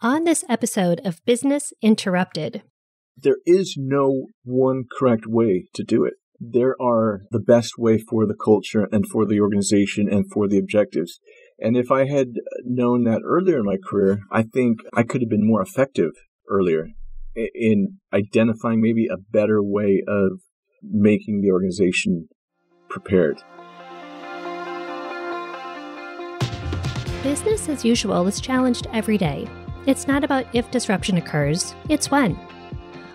On this episode of Business Interrupted, there is no one correct way to do it. There are the best way for the culture and for the organization and for the objectives. And if I had known that earlier in my career, I think I could have been more effective earlier in identifying maybe a better way of making the organization prepared. Business as usual is challenged every day. It's not about if disruption occurs, it's when.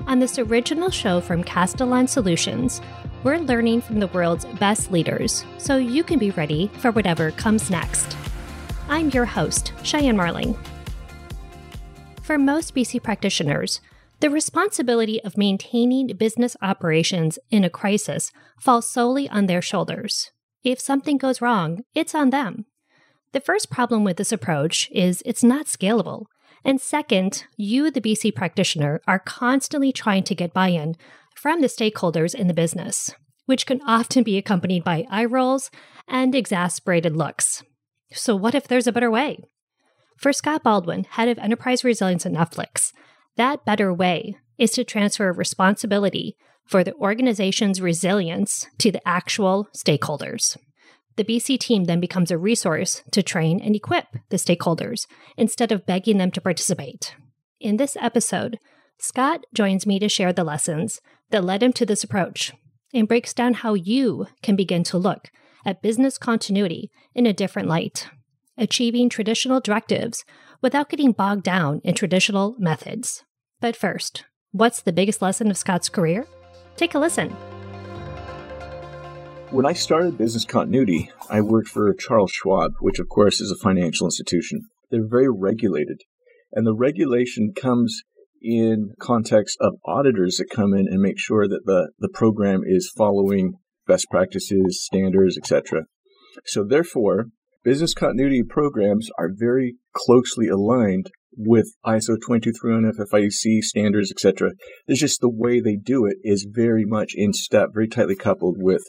On this original show from Castellan Solutions, we're learning from the world's best leaders so you can be ready for whatever comes next. I'm your host, Cheyenne Marling. For most BC practitioners, the responsibility of maintaining business operations in a crisis falls solely on their shoulders. If something goes wrong, it's on them. The first problem with this approach is it's not scalable. And second, you, the BC practitioner, are constantly trying to get buy in from the stakeholders in the business, which can often be accompanied by eye rolls and exasperated looks. So, what if there's a better way? For Scott Baldwin, head of enterprise resilience at Netflix, that better way is to transfer responsibility for the organization's resilience to the actual stakeholders. The BC team then becomes a resource to train and equip the stakeholders instead of begging them to participate. In this episode, Scott joins me to share the lessons that led him to this approach and breaks down how you can begin to look at business continuity in a different light, achieving traditional directives without getting bogged down in traditional methods. But first, what's the biggest lesson of Scott's career? Take a listen. When I started business continuity, I worked for Charles Schwab, which of course is a financial institution. They're very regulated. And the regulation comes in context of auditors that come in and make sure that the, the program is following best practices, standards, etc. So therefore, business continuity programs are very closely aligned with ISO 22301 FFIEC standards, etc. It's just the way they do it is very much in step, very tightly coupled with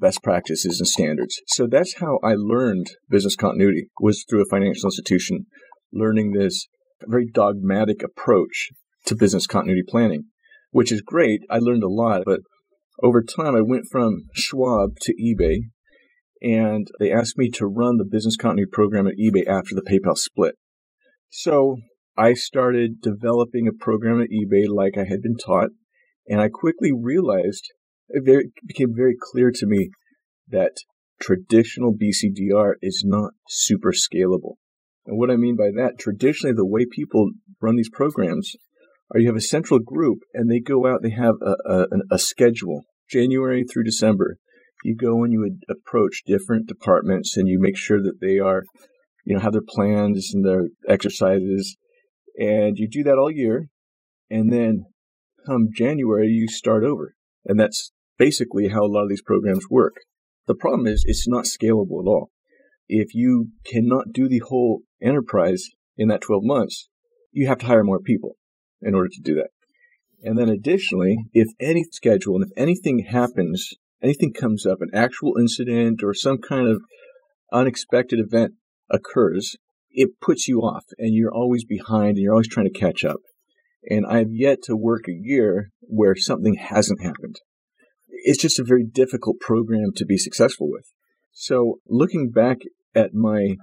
best practices and standards. So that's how I learned business continuity was through a financial institution, learning this very dogmatic approach to business continuity planning, which is great. I learned a lot, but over time I went from Schwab to eBay and they asked me to run the business continuity program at eBay after the PayPal split. So I started developing a program at eBay like I had been taught, and I quickly realized it, very, became very clear to me that traditional BCDR is not super scalable. And what I mean by that, traditionally, the way people run these programs are you have a central group and they go out, they have a, a, a schedule, January through December. You go and you would approach different departments and you make sure that they are you know, have their plans and their exercises. And you do that all year. And then come January, you start over. And that's basically how a lot of these programs work. The problem is it's not scalable at all. If you cannot do the whole enterprise in that 12 months, you have to hire more people in order to do that. And then additionally, if any schedule and if anything happens, anything comes up, an actual incident or some kind of unexpected event occurs, it puts you off and you're always behind and you're always trying to catch up. And I've yet to work a year where something hasn't happened. It's just a very difficult program to be successful with. So looking back at my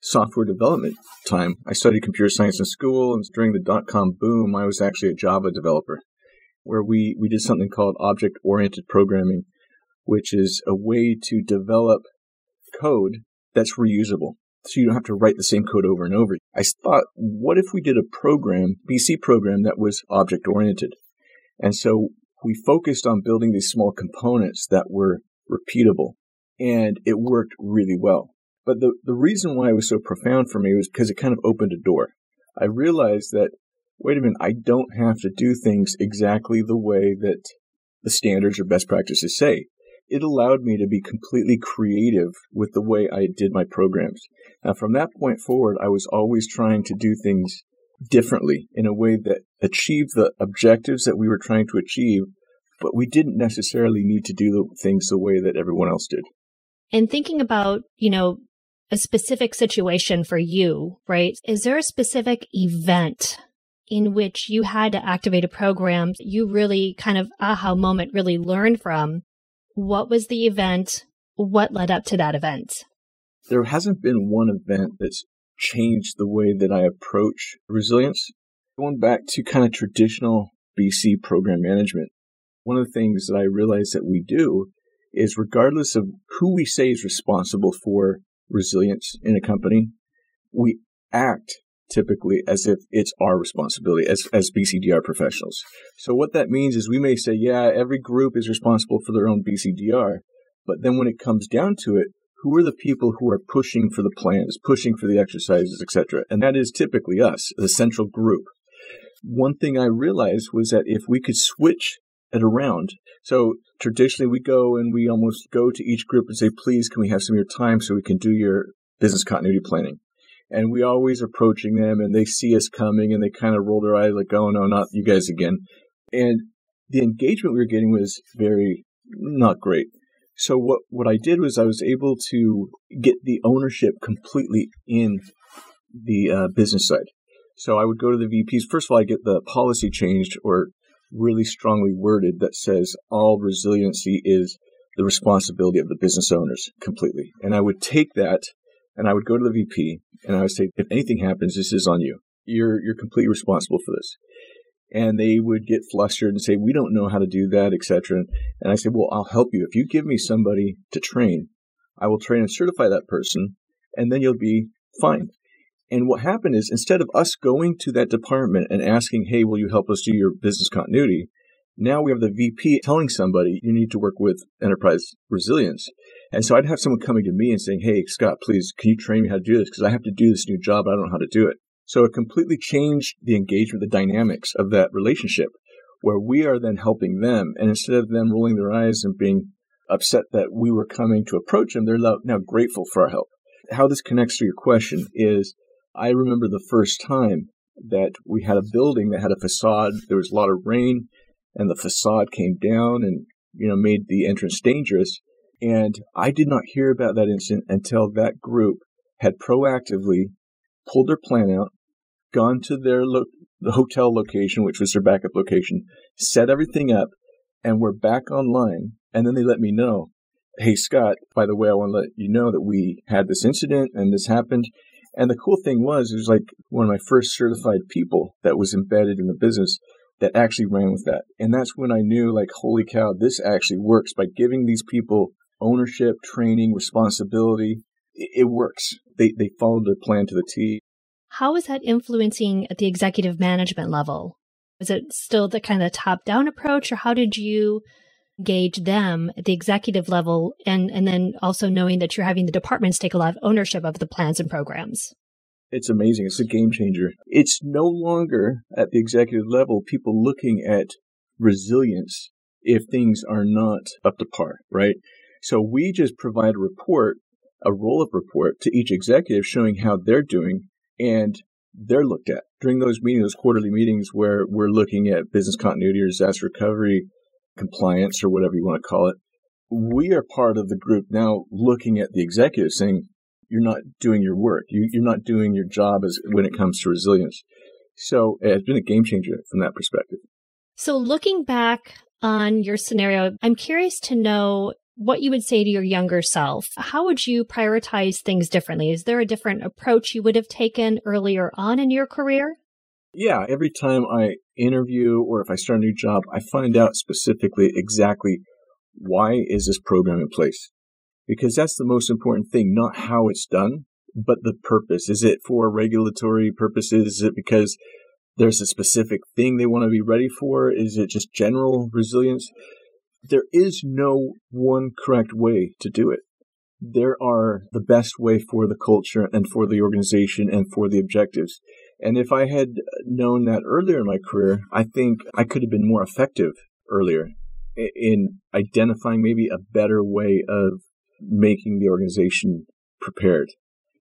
software development time, I studied computer science in school and during the dot com boom, I was actually a Java developer where we, we did something called object oriented programming, which is a way to develop code that's reusable so you don't have to write the same code over and over. I thought, what if we did a program, BC program that was object oriented? And so we focused on building these small components that were repeatable and it worked really well. But the, the reason why it was so profound for me was because it kind of opened a door. I realized that, wait a minute, I don't have to do things exactly the way that the standards or best practices say it allowed me to be completely creative with the way I did my programs. Now, from that point forward, I was always trying to do things differently in a way that achieved the objectives that we were trying to achieve, but we didn't necessarily need to do the things the way that everyone else did. And thinking about, you know, a specific situation for you, right? Is there a specific event in which you had to activate a program you really kind of aha moment really learned from? What was the event? What led up to that event? There hasn't been one event that's changed the way that I approach resilience. Going back to kind of traditional BC program management, one of the things that I realize that we do is regardless of who we say is responsible for resilience in a company, we act typically as if it's our responsibility as, as BCDR professionals. So what that means is we may say, yeah, every group is responsible for their own BCDR. But then when it comes down to it, who are the people who are pushing for the plans, pushing for the exercises, etc.? And that is typically us, the central group. One thing I realized was that if we could switch it around. So traditionally we go and we almost go to each group and say, please, can we have some of your time so we can do your business continuity planning? And we always approaching them and they see us coming and they kind of roll their eyes like, oh no, not you guys again. And the engagement we were getting was very not great. So what, what I did was I was able to get the ownership completely in the uh, business side. So I would go to the VPs. First of all, I get the policy changed or really strongly worded that says all resiliency is the responsibility of the business owners completely. And I would take that and I would go to the VP and I would say, if anything happens, this is on you. You're you're completely responsible for this. And they would get flustered and say, we don't know how to do that, etc. And I said, well, I'll help you. If you give me somebody to train, I will train and certify that person, and then you'll be fine. And what happened is instead of us going to that department and asking, hey, will you help us do your business continuity? Now we have the VP telling somebody you need to work with enterprise resilience. And so I'd have someone coming to me and saying, Hey, Scott, please, can you train me how to do this? Because I have to do this new job. I don't know how to do it. So it completely changed the engagement, the dynamics of that relationship where we are then helping them. And instead of them rolling their eyes and being upset that we were coming to approach them, they're now grateful for our help. How this connects to your question is I remember the first time that we had a building that had a facade. There was a lot of rain and the facade came down and, you know, made the entrance dangerous. And I did not hear about that incident until that group had proactively pulled their plan out, gone to their lo- the hotel location, which was their backup location, set everything up, and were back online. And then they let me know, hey, Scott, by the way, I want to let you know that we had this incident and this happened. And the cool thing was, it was like one of my first certified people that was embedded in the business that actually ran with that. And that's when I knew, like, holy cow, this actually works by giving these people ownership, training, responsibility. It, it works. They, they followed their plan to the T. How is that influencing at the executive management level? Is it still the kind of top down approach, or how did you gauge them at the executive level and, and then also knowing that you're having the departments take a lot of ownership of the plans and programs? It's amazing. It's a game changer. It's no longer at the executive level people looking at resilience if things are not up to par, right? So we just provide a report, a roll up report to each executive showing how they're doing and they're looked at during those meetings, those quarterly meetings where we're looking at business continuity or disaster recovery compliance or whatever you want to call it. We are part of the group now looking at the executives saying, you're not doing your work. You, are not doing your job as when it comes to resilience. So it's been a game changer from that perspective. So looking back on your scenario, I'm curious to know what you would say to your younger self. How would you prioritize things differently? Is there a different approach you would have taken earlier on in your career? Yeah, every time I interview or if I start a new job, I find out specifically exactly why is this program in place? Because that's the most important thing, not how it's done, but the purpose. Is it for regulatory purposes? Is it because there's a specific thing they want to be ready for? Is it just general resilience? There is no one correct way to do it. There are the best way for the culture and for the organization and for the objectives. And if I had known that earlier in my career, I think I could have been more effective earlier in identifying maybe a better way of making the organization prepared.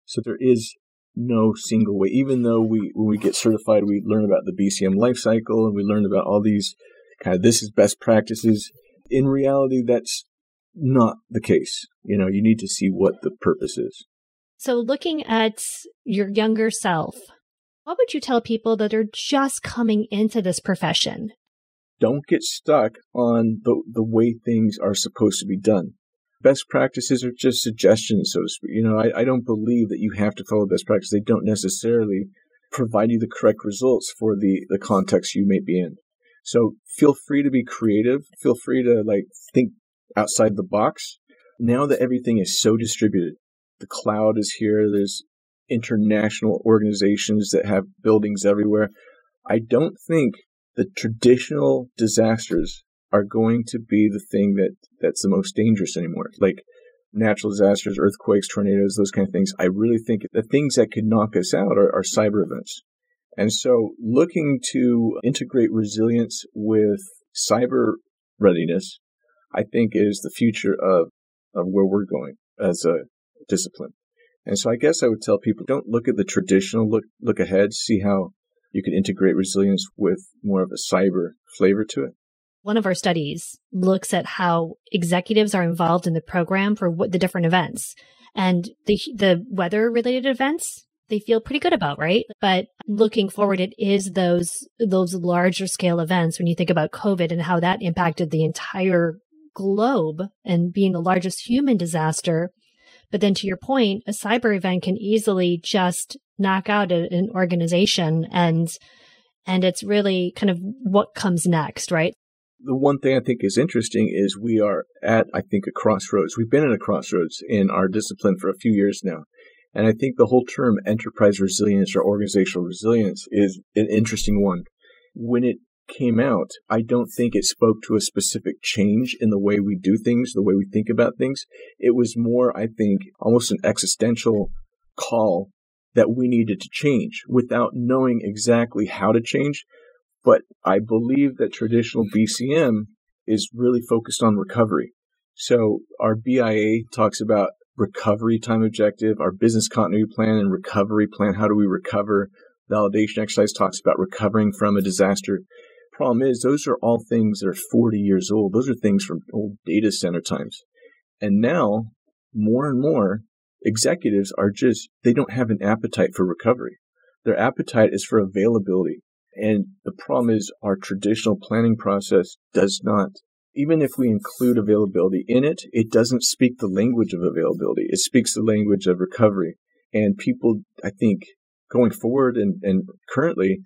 So there is no single way. Even though we, when we get certified, we learn about the BCM life cycle and we learn about all these kind of this is best practices. In reality, that's not the case. You know, you need to see what the purpose is. So, looking at your younger self, what would you tell people that are just coming into this profession? Don't get stuck on the, the way things are supposed to be done. Best practices are just suggestions, so to speak. You know, I, I don't believe that you have to follow best practices. They don't necessarily provide you the correct results for the, the context you may be in. So feel free to be creative. Feel free to like think outside the box. Now that everything is so distributed, the cloud is here. There's international organizations that have buildings everywhere. I don't think the traditional disasters are going to be the thing that that's the most dangerous anymore. Like natural disasters, earthquakes, tornadoes, those kind of things. I really think the things that could knock us out are, are cyber events. And so looking to integrate resilience with cyber readiness, I think is the future of, of where we're going as a discipline. And so I guess I would tell people don't look at the traditional look look ahead, see how you can integrate resilience with more of a cyber flavor to it. One of our studies looks at how executives are involved in the program for what the different events and the the weather related events they feel pretty good about, right? But looking forward, it is those those larger scale events when you think about COVID and how that impacted the entire globe and being the largest human disaster but then to your point, a cyber event can easily just knock out a, an organization and and it's really kind of what comes next, right? The one thing I think is interesting is we are at, I think, a crossroads. We've been at a crossroads in our discipline for a few years now. And I think the whole term enterprise resilience or organizational resilience is an interesting one. When it came out, I don't think it spoke to a specific change in the way we do things, the way we think about things. It was more, I think, almost an existential call that we needed to change without knowing exactly how to change. But I believe that traditional BCM is really focused on recovery. So our BIA talks about recovery time objective, our business continuity plan and recovery plan. How do we recover? Validation exercise talks about recovering from a disaster problem is, those are all things that are 40 years old. Those are things from old data center times. And now, more and more, executives are just, they don't have an appetite for recovery. Their appetite is for availability. And the problem is, our traditional planning process does not, even if we include availability in it, it doesn't speak the language of availability. It speaks the language of recovery. And people, I think, going forward and, and currently,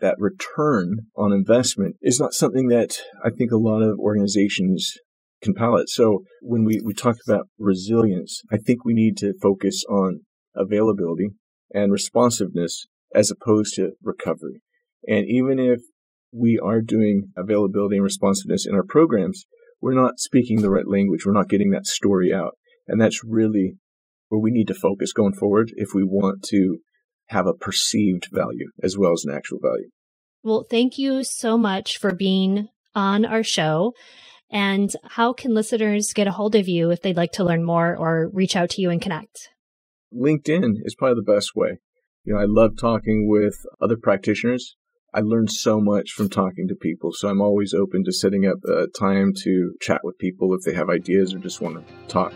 that return on investment is not something that I think a lot of organizations can palate. So when we, we talk about resilience, I think we need to focus on availability and responsiveness as opposed to recovery. And even if we are doing availability and responsiveness in our programs, we're not speaking the right language. We're not getting that story out. And that's really where we need to focus going forward if we want to have a perceived value as well as an actual value. Well, thank you so much for being on our show. And how can listeners get a hold of you if they'd like to learn more or reach out to you and connect? LinkedIn is probably the best way. You know, I love talking with other practitioners. I learn so much from talking to people. So I'm always open to setting up a time to chat with people if they have ideas or just want to talk.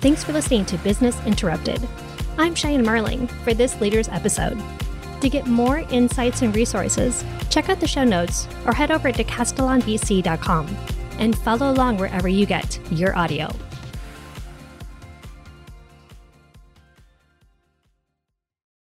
Thanks for listening to Business Interrupted. I'm Cheyenne Marling for this Leaders episode. To get more insights and resources, check out the show notes or head over to castellanbc.com and follow along wherever you get your audio.